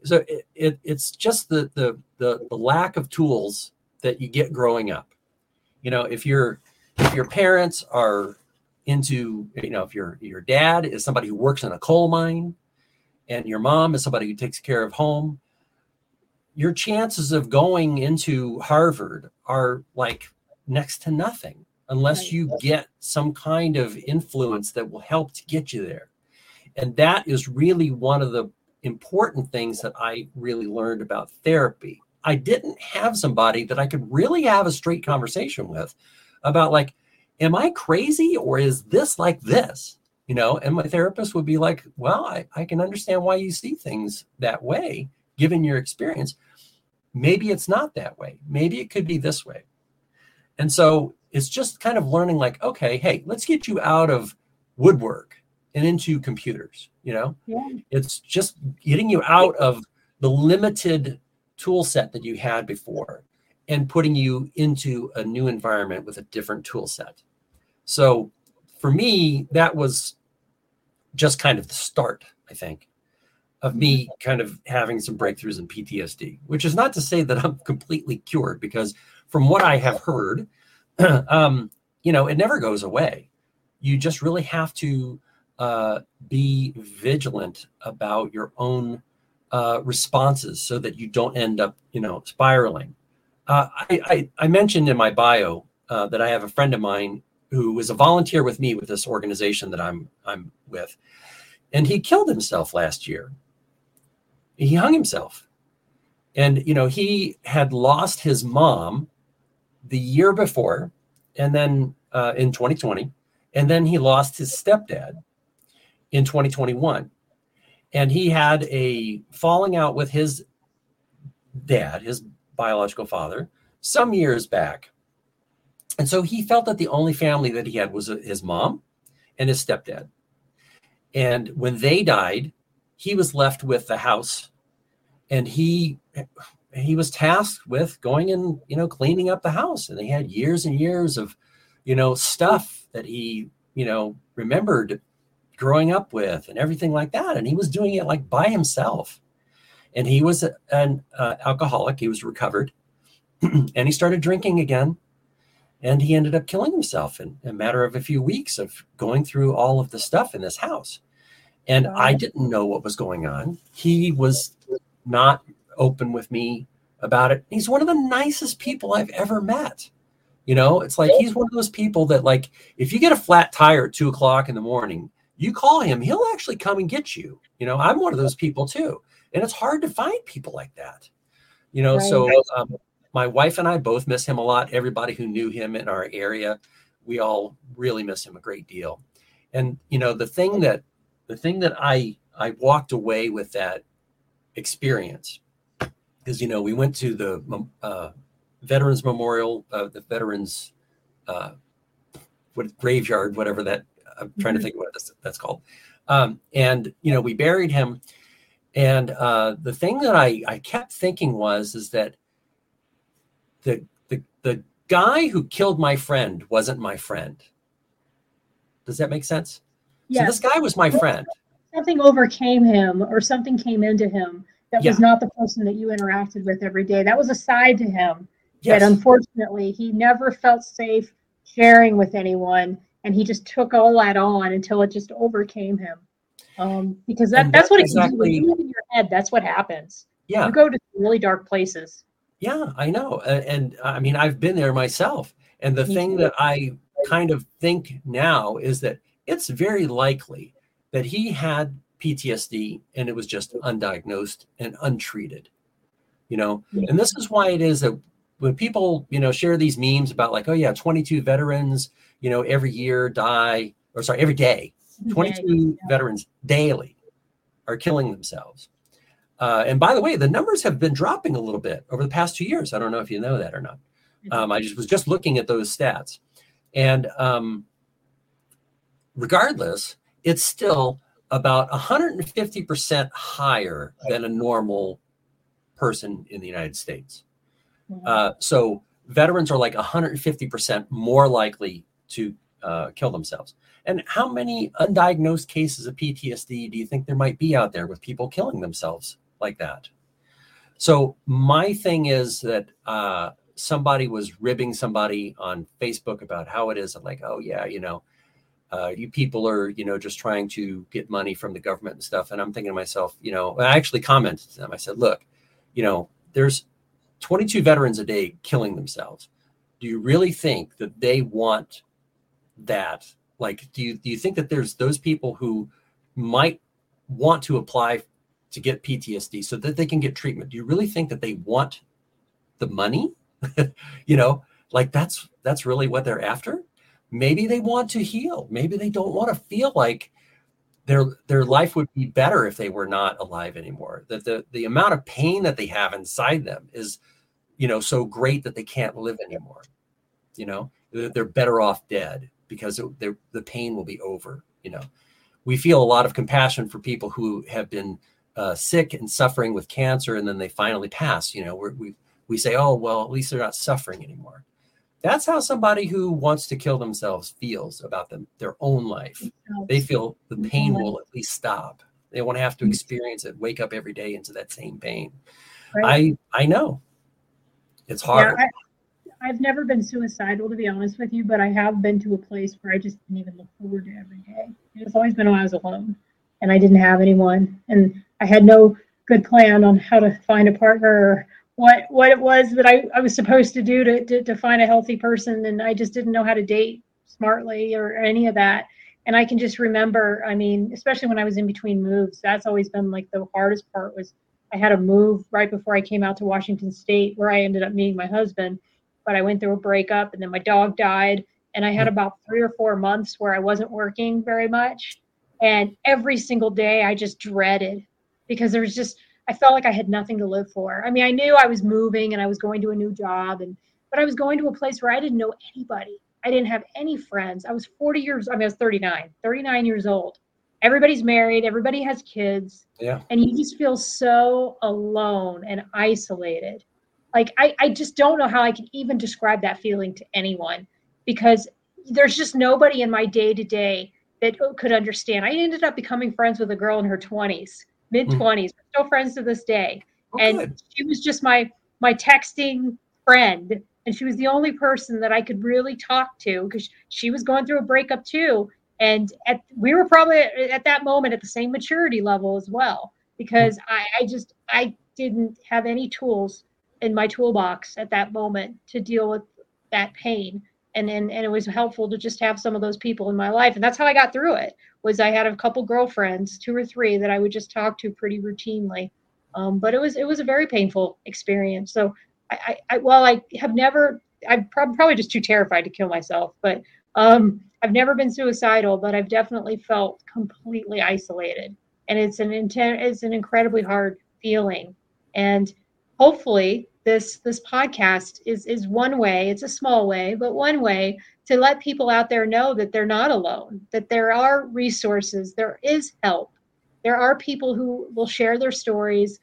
so it, it it's just the, the the the lack of tools that you get growing up. You know, if your if your parents are into you know if your your dad is somebody who works in a coal mine and your mom is somebody who takes care of home your chances of going into harvard are like next to nothing unless you get some kind of influence that will help to get you there. And that is really one of the important things that i really learned about therapy i didn't have somebody that i could really have a straight conversation with about like am I crazy or is this like this? You know, and my therapist would be like, well, I, I can understand why you see things that way. given your experience, maybe it's not that way. Maybe it could be this way. And so it's just kind of learning like, okay, hey, let's get you out of woodwork and into computers, you know? Yeah. It's just getting you out of the limited tool set that you had before and putting you into a new environment with a different tool set. So for me, that was just kind of the start, I think, of me kind of having some breakthroughs in PTSD, which is not to say that I'm completely cured, because from what I have heard, um, you know, it never goes away. You just really have to uh, be vigilant about your own uh, responses so that you don't end up, you know, spiraling. Uh, I, I, I, mentioned in my bio uh, that I have a friend of mine who was a volunteer with me with this organization that I'm I'm with, and he killed himself last year. He hung himself, and you know he had lost his mom the year before, and then uh, in 2020, and then he lost his stepdad in 2021, and he had a falling out with his dad, his biological father, some years back. And so he felt that the only family that he had was his mom and his stepdad. And when they died, he was left with the house and he he was tasked with going and you know cleaning up the house and they had years and years of you know stuff that he you know remembered growing up with and everything like that. And he was doing it like by himself. And he was an uh, alcoholic. He was recovered. And he started drinking again. And he ended up killing himself in a matter of a few weeks of going through all of the stuff in this house. And i didn't know what was going on. He was not open with me about it. He's one of the nicest people i've ever met. You know it's like he's one of those people that like if you get a flat tire at two o'clock in the morning you call him he'll actually come and get you. You know i'm one of those people too. And it's hard to find people like that. You know right. so um, my wife and i both miss him a lot. Everybody who knew him in our area we all really miss him a great deal. And you know the thing that the thing that i i walked away with that experience is you know we went to the uh, veterans memorial uh, the veterans uh, what graveyard whatever that i'm trying mm-hmm. to think of what that's, that's called um, and you know we buried him and uh, the thing that I, I kept thinking was is that the, the the guy who killed my friend wasn't my friend. Does that make sense? Yes. So this guy was my friend. Something overcame him or something came into him that yeah. was not the person that you interacted with every day. That was a side to him yes. that unfortunately he never felt safe sharing with anyone and he just took all that on until it just overcame him um, because that, that's, what exactly, you in your head. That's what happens. Yeah, you go to really dark places. Yeah, I know, and, and I mean I've been there myself. And the Me thing too. that I kind of think now is that it's very likely that he had PTSD and it was just undiagnosed and untreated. You know, yeah. and this is why it is that when people you know share these memes about like oh yeah 22 veterans you know every year die or sorry every day 22 veterans daily are killing themselves. Uh, and by the way, the numbers have been dropping a little bit over the past two years. I don't know if you know that or not. Um, I just was just looking at those stats, and um, regardless, it's still about 150% higher than a normal person in the United States. Uh, so veterans are like 150% more likely to uh, kill themselves. And how many undiagnosed cases of PTSD do you think there might be out there with people killing themselves like that? So my thing is that uh, somebody was ribbing somebody on Facebook about how it is. I'm like, oh yeah, you know, uh, you people are, you know, just trying to get money from the government and stuff. And I'm thinking to myself, you know, I actually commented to them. I said, look, you know, there's 22 veterans a day killing themselves. Do you really think that they want that like, do you do you think that there's those people who might want to apply to get PTSD so that they can get treatment? Do you really think that they want the money? you know, like that's that's really what they're after. Maybe they want to heal. Maybe they don't want to feel like their their life would be better if they were not alive anymore. That the the amount of pain that they have inside them is, you know, so great that they can't live anymore. You know, they're better off dead because it, the pain will be over. You know, we feel a lot of compassion for people who have been uh, sick and suffering with cancer, and then they finally pass. You know, we we say, oh well, at least they're not suffering anymore. That's how somebody who wants to kill themselves feels about them, their own life. They feel the pain will at least stop. They won't have to mm-hmm. experience it, wake up every day into that same pain. Right. I I know. It's hard. Yeah, I've never been suicidal to be honest with you, but I have been to a place where I just didn't even look forward to every day. It's always been when I was alone and I didn't have anyone. And I had no good plan on how to find a partner or what what it was that I, I was supposed to do to, to, to find a healthy person and I just didn't know how to date smartly or, or any of that. And I can just remember, I mean, especially when I was in between moves, that's always been like the hardest part was I had a move right before I came out to Washington State where I ended up meeting my husband. But I went through a breakup and then my dog died. And I had mm. about three or four months where I wasn't working very much. And every single day I just dreaded because there was just I felt like I had nothing to live for. I mean, I knew I was moving and I was going to a new job and but I was going to a place where I didn't know anybody. I didn't have any friends. I was 40 years I mean I was 39, 39 years old. Everybody's married, everybody has kids. Yeah. And you just feel so alone and isolated. Like I I just don't know how I can even describe that feeling to anyone because there's just nobody in my day to day that could understand. I ended up becoming friends with a girl in her 20s mid 20s. Mm. Still friends to this day. Oh, and good. she was just my my texting friend and she was the only person that I could really talk to because she was going through a breakup too. And at, we were probably at, at that moment at the same maturity level as well because mm. I, I just I didn't have any tools in my toolbox at that moment to deal with that pain. And, and and it was helpful to just have some of those people in my life. And that's how i got through it was i had a couple girlfriends two or three that i would just talk to pretty routinely. Um, but it was it was a very painful experience. So i, I, I well i have never i'm probably just too terrified to kill myself but um, i've never been suicidal but i've definitely felt completely isolated. And it's an intent it's an incredibly hard feeling. And hopefully this this podcast is is one way it's a small way but one way to let people out there know that they're not alone that there are resources there is help. There are people who will share their stories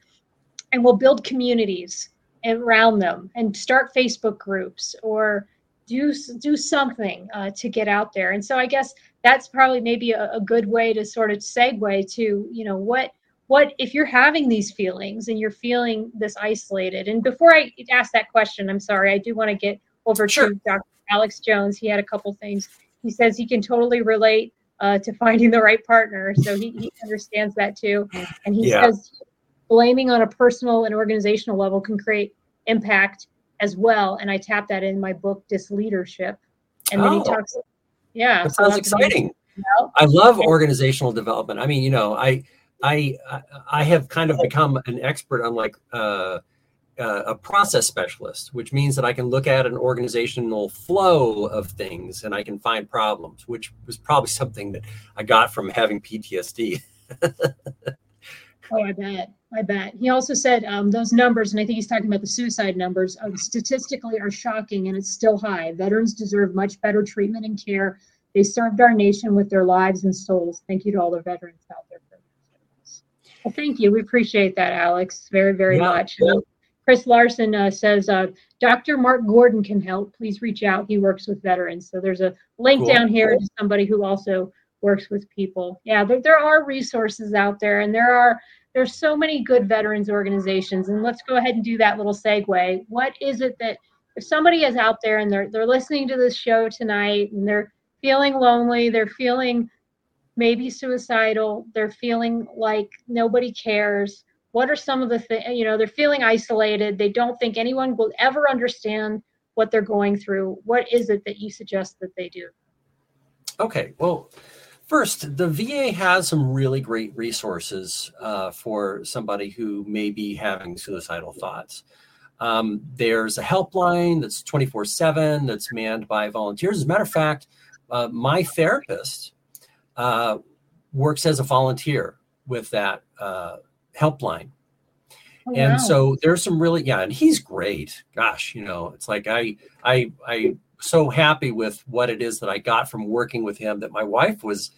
and will build communities around them and start facebook groups or do do something uh, to get out there. And so i guess that's probably maybe a, a good way to sort of segue to you know what what if you're having these feelings and you're feeling this isolated and before i ask that question i'm sorry i do want to get over sure. to dr alex jones. He had a couple things. He says he can totally relate uh, to finding the right partner so he, he understands that too. And he yeah. says blaming on a personal and organizational level can create impact as well and i tap that in my book disleadership and then oh, he talks yeah that sounds exciting. i love organizational development. I mean you know i I I have kind of become an expert on like uh, uh, a process specialist, which means that I can look at an organizational flow of things and I can find problems, which was probably something that I got from having PTSD. oh, I bet. I bet. He also said um, those numbers, and I think he's talking about the suicide numbers, statistically are shocking and it's still high. Veterans deserve much better treatment and care. They served our nation with their lives and souls. Thank you to all the veterans out there. Well, thank you. We appreciate that, Alex, very, very yeah, much. Yeah. Chris Larson uh, says, uh, Dr. Mark Gordon can help. Please reach out. He works with veterans. So there's a link cool. down here to somebody who also works with people. Yeah, there, there are resources out there, and there are there's so many good veterans organizations. And let's go ahead and do that little segue. What is it that if somebody is out there and they're they're listening to this show tonight and they're feeling lonely, they're feeling maybe suicidal they're feeling like nobody cares. What are some of the things you know they're feeling isolated. They don't think anyone will ever understand what they're going through. What is it that you suggest that they do? Okay well first the va has some really great resources uh, for somebody who may be having suicidal thoughts. Um, there's a helpline that's 24 7 that's manned by volunteers. As a matter of fact uh, my therapist uh, works as a volunteer with that uh, helpline. Oh, and wow. so there's some really yeah, and he's great. Gosh, you know, it's like I I I so happy with what it is that I got from working with him that my wife was,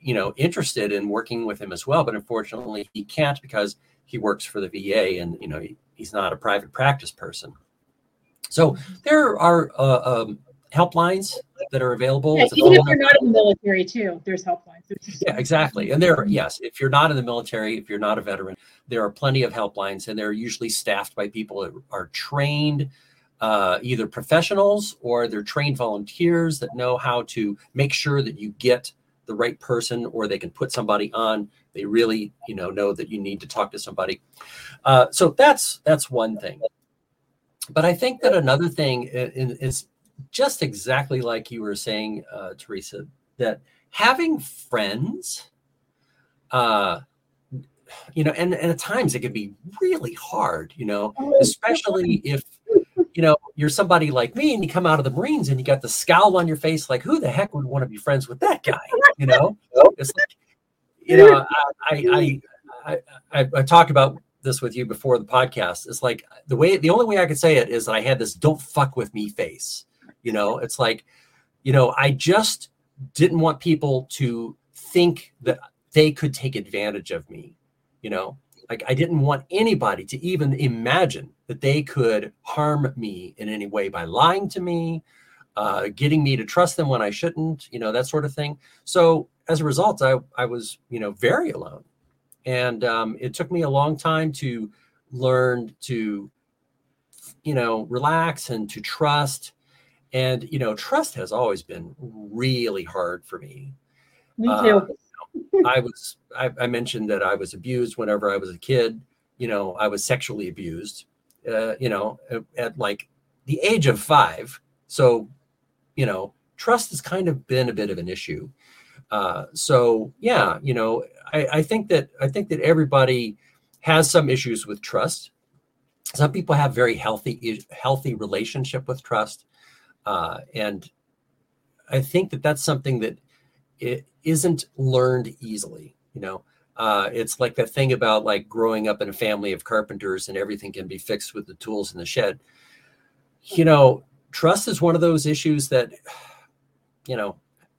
you know, interested in working with him as well. But unfortunately, he can't because he works for the VA and you know he, he's not a private practice person. So there are uh, um, helplines that are available. Yeah, even if you're not in the military, too, there's helplines. Yeah, exactly. And there, yes, if you're not in the military, if you're not a veteran, there are plenty of helplines, and they're usually staffed by people that are trained, uh, either professionals or they're trained volunteers that know how to make sure that you get the right person, or they can put somebody on. They really, you know, know that you need to talk to somebody. Uh, so that's that's one thing. But I think that another thing is just exactly like you were saying, uh, Teresa, that having friends uh you know and, and at times it can be really hard you know especially if you know you're somebody like me and you come out of the marines and you got the scowl on your face like who the heck would want to be friends with that guy? You know? It's like you know i i i i, I talked about this with you before the podcast. It's like the way the only way i could say it is that i had this don't fuck with me face you know it's like you know i just didn't want people to think that they could take advantage of me you know? Like i didn't want anybody to even imagine that they could harm me in any way by lying to me uh, getting me to trust them when i shouldn't you know that sort of thing. So as a result i, I was you know very alone. And um, it took me a long time to learn to you know relax and to trust and you know trust has always been really hard for me Me uh, too. I was I, I mentioned that I was abused whenever I was a kid. You know, I was sexually abused. Uh, you know, at, at like the age of five. So, you know, trust has kind of been a bit of an issue. Uh, so yeah, you know, I, I think that I think that everybody has some issues with trust. Some people have very healthy healthy relationship with trust, uh, and I think that that's something that it isn't learned easily you know? Uh, it's like that thing about like growing up in a family of carpenters and everything can be fixed with the tools in the shed. You know trust is one of those issues that you know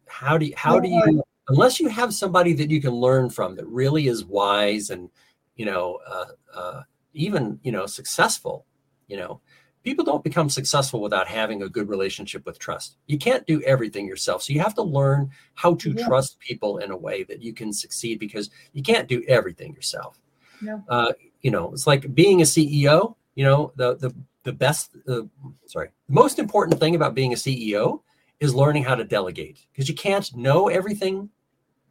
how do you how do you unless you have somebody that you can learn from that really is wise and you know uh, uh, even you know successful you know people don't become successful without having a good relationship with trust. You can't do everything yourself. So you have to learn how to Yeah. trust people in a way that you can succeed because you can't do everything yourself. No. Uh, you know, it's like being a CEO, you know, the the the best uh, sorry, the most important thing about being a CEO is learning how to delegate because you can't know everything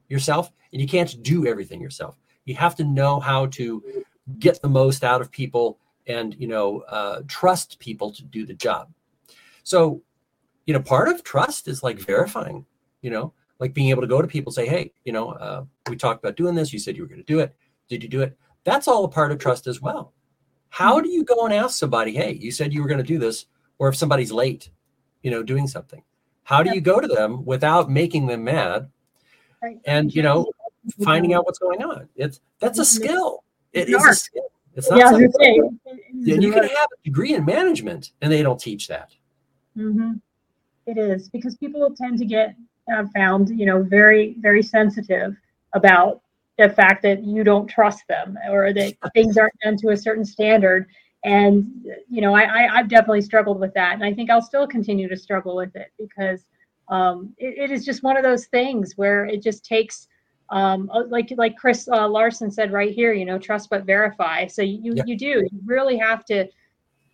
yourself and you can't do everything yourself. You have to know how to get the most out of people and you know uh, trust people to do the job. So you know part of trust is like verifying you know like being able to go to people and say hey you know uh, we talked about doing this. You said you were going to do it. Did you do it? That's all a part of trust as well. How do you go and ask somebody hey you said you were going to do this or if somebody's late you know doing something? How do you go to them without making them mad and you know finding out what's going on? It's that's a skill. It is a skill it's not Yeah, something gonna say, it- it is and you can have a degree in management and they don't teach that Mm-hmm. It is because people tend to get have found, you know, very very sensitive about the fact that you don't trust them or that things aren't done to a certain standard. And you know, I, I I've definitely struggled with that, and I think I'll still continue to struggle with it because um, it, it is just one of those things where it just takes. Um, uh, like like Chris uh, Larson said right here, you know, trust but verify. So you Yeah. you do you really have to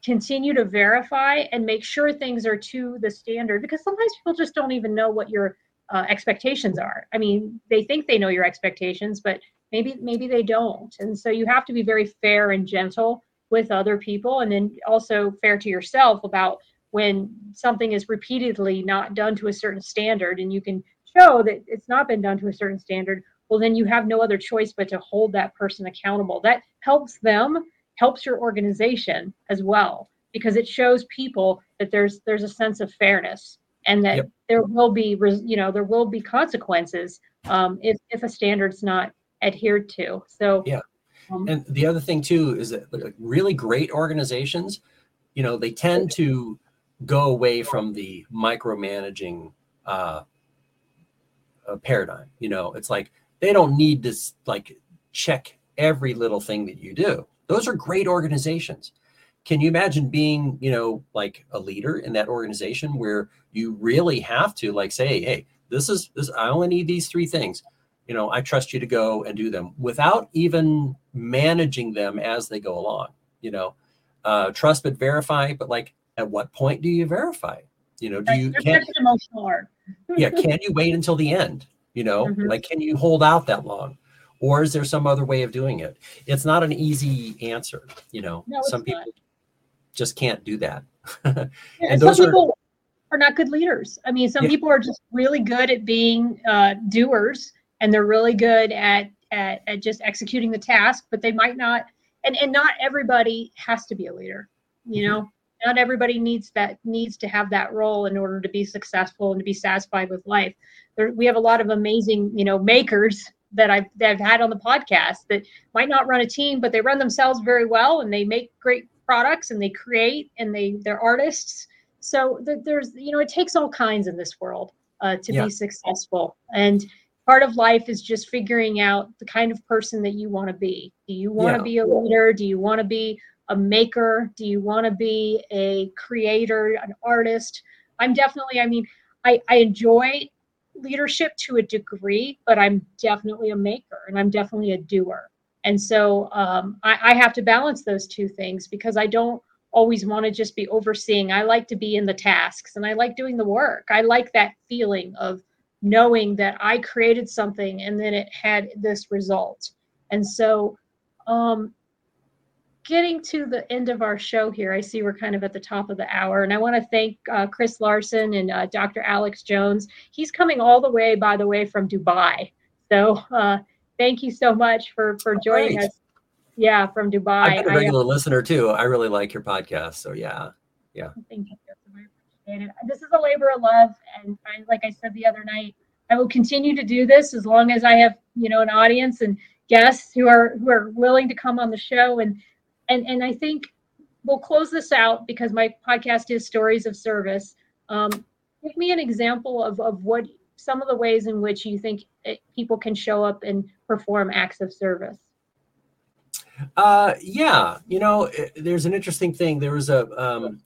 continue to verify and make sure things are to the standard because sometimes people just don't even know what your uh, expectations are i mean they think they know your expectations but maybe maybe they don't and so you have to be very fair and gentle with other people and then also fair to yourself about when something is repeatedly not done to a certain standard and you can show that it's not been done to a certain standard well then you have no other choice but to hold that person accountable that helps them helps your organization as well because it shows people that there's there's a sense of fairness and that Yep. there will be you know there will be consequences um, if if a standard's not adhered to. So yeah. Um, and the other thing too is that like, really great organizations, you know, they tend to go away from the micromanaging uh, uh, paradigm. You know, it's like they don't need to like check every little thing that you do. Those are great organizations. Can you imagine being, you know, like a leader in that organization where you really have to like say, hey, this is this I only need these three things. You know, I trust you to go and do them without even managing them as they go along. You know, uh, trust but verify. But like, at what point do you verify? You know, do you can emotional? Yeah, can you wait until the end? You know, mm-hmm. like can you hold out that long? Or is there some other way of doing it? It's not an easy answer. You know, no, some people not. just can't do that. yeah, and those people are, are not good leaders. I mean, some yeah. people are just really good at being uh, doers and they're really good at, at at just executing the task, but they might not and, and not everybody has to be a leader, you mm-hmm. know not everybody needs that needs to have that role in order to be successful and to be satisfied with life there, we have a lot of amazing you know makers that I've that I've had on the podcast that might not run a team, but they run themselves very well and they make great products and they create and they they're artists. So th- there's you know it takes all kinds in this world uh, to yeah. be successful and part of life is just figuring out the kind of person that you want to be. Do you want to yeah. be a leader? Do you want to be a maker? Do you want to be a creator, an artist? I'm definitely, I mean, I, I enjoy leadership to a degree, but I'm definitely a maker and I'm definitely a doer. And so um, I, I have to balance those two things because I don't always want to just be overseeing. I like to be in the tasks and I like doing the work. I like that feeling of knowing that I created something and then it had this result. And so um, getting to the end of our show here. I see we're kind of at the top of the hour, and I want to thank uh, Chris Larson and uh, Dr. Alex Jones. He's coming all the way, by the way, from Dubai. So uh, thank you so much for for joining Great. us. Yeah, from Dubai. I'm a regular I, listener too. I really like your podcast. So yeah, yeah. Thank you. I appreciate it. This is a labor of love, and I, like I said the other night, I will continue to do this as long as I have you know an audience and guests who are who are willing to come on the show and and and I think we'll close this out because my podcast is stories of service. Um, give me an example of of what some of the ways in which you think it, people can show up and perform acts of service. Uh, yeah, you know, it, there's an interesting thing. There was a, um,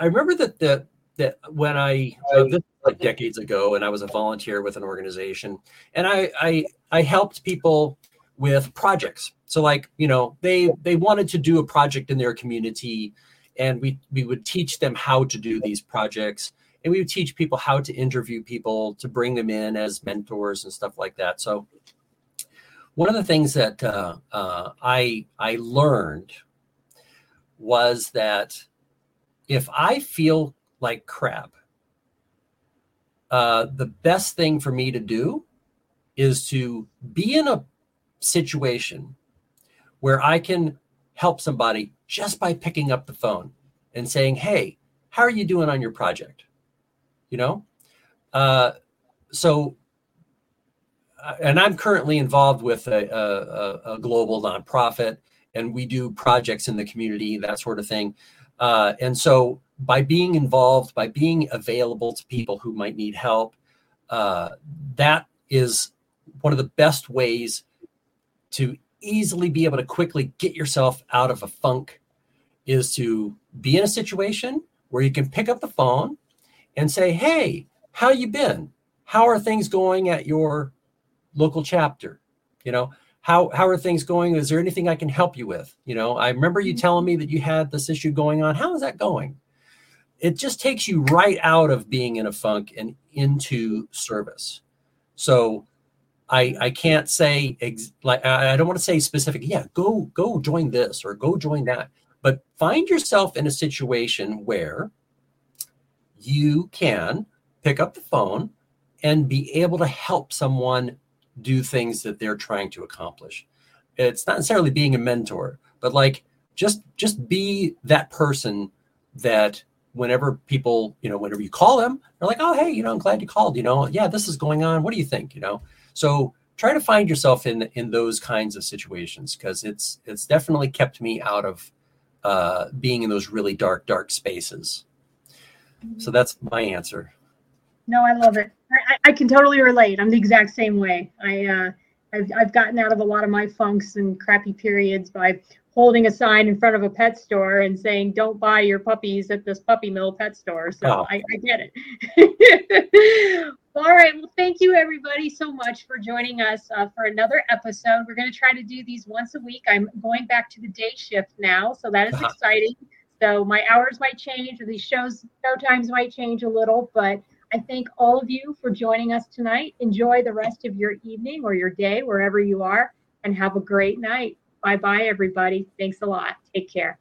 I remember that that that when I uh, this like decades ago, and I was a volunteer with an organization, and I I I helped people with projects. So like, you know, they they wanted to do a project in their community and we we would teach them how to do these projects and we would teach people how to interview people to bring them in as mentors and stuff like that. So one of the things that uh, uh, I I learned was that if I feel like crap, uh, the best thing for me to do is to be in a situation where I can help somebody just by picking up the phone and saying, Hey, how are you doing on your project? You know? Uh, so, uh, and I'm currently involved with a, a, a, global nonprofit, and we do projects in the community, that sort of thing. Uh, and so, by being involved, by being available to people who might need help, uh, that is one of the best ways to easily be able to quickly get yourself out of a funk is to be in a situation where you can pick up the phone and say, "Hey, how you been? How are things going at your local chapter? You know, how how are things going? Is there anything I can help you with? You know, I remember you mm-hmm. telling me that you had this issue going on. How is that going?" It just takes you right out of being in a funk and into service. So I I can't say ex- like I, I don't want to say specific. Yeah, go go join this or go join that. But find yourself in a situation where you can pick up the phone and be able to help someone do things that they're trying to accomplish. It's not necessarily being a mentor, but like just just be that person that whenever people, you know, whenever you call them, they're like, oh, hey, you know, I'm glad you called. You know, yeah, this is going on. What do you think? You know, so try to find yourself in in those kinds of situations because it's it's definitely kept me out of uh, being in those really dark, dark spaces. So that's my answer. No, I love it. I, I can totally relate. I'm the exact same way. I uh, I've, I've gotten out of a lot of my funks and crappy periods by holding a sign in front of a pet store and saying, "Don't buy your puppies at this puppy mill pet store." So Oh. I, I get it. All right. Well, thank you everybody so much for joining us uh, for another episode. We're going to try to do these once a week. I'm going back to the day shift now, so that is Uh-huh. exciting. So my hours might change, or these shows show times might change a little, but I thank all of you for joining us tonight. Enjoy the rest of your evening or your day, wherever you are, and have a great night. Bye bye, everybody. Thanks a lot. Take care.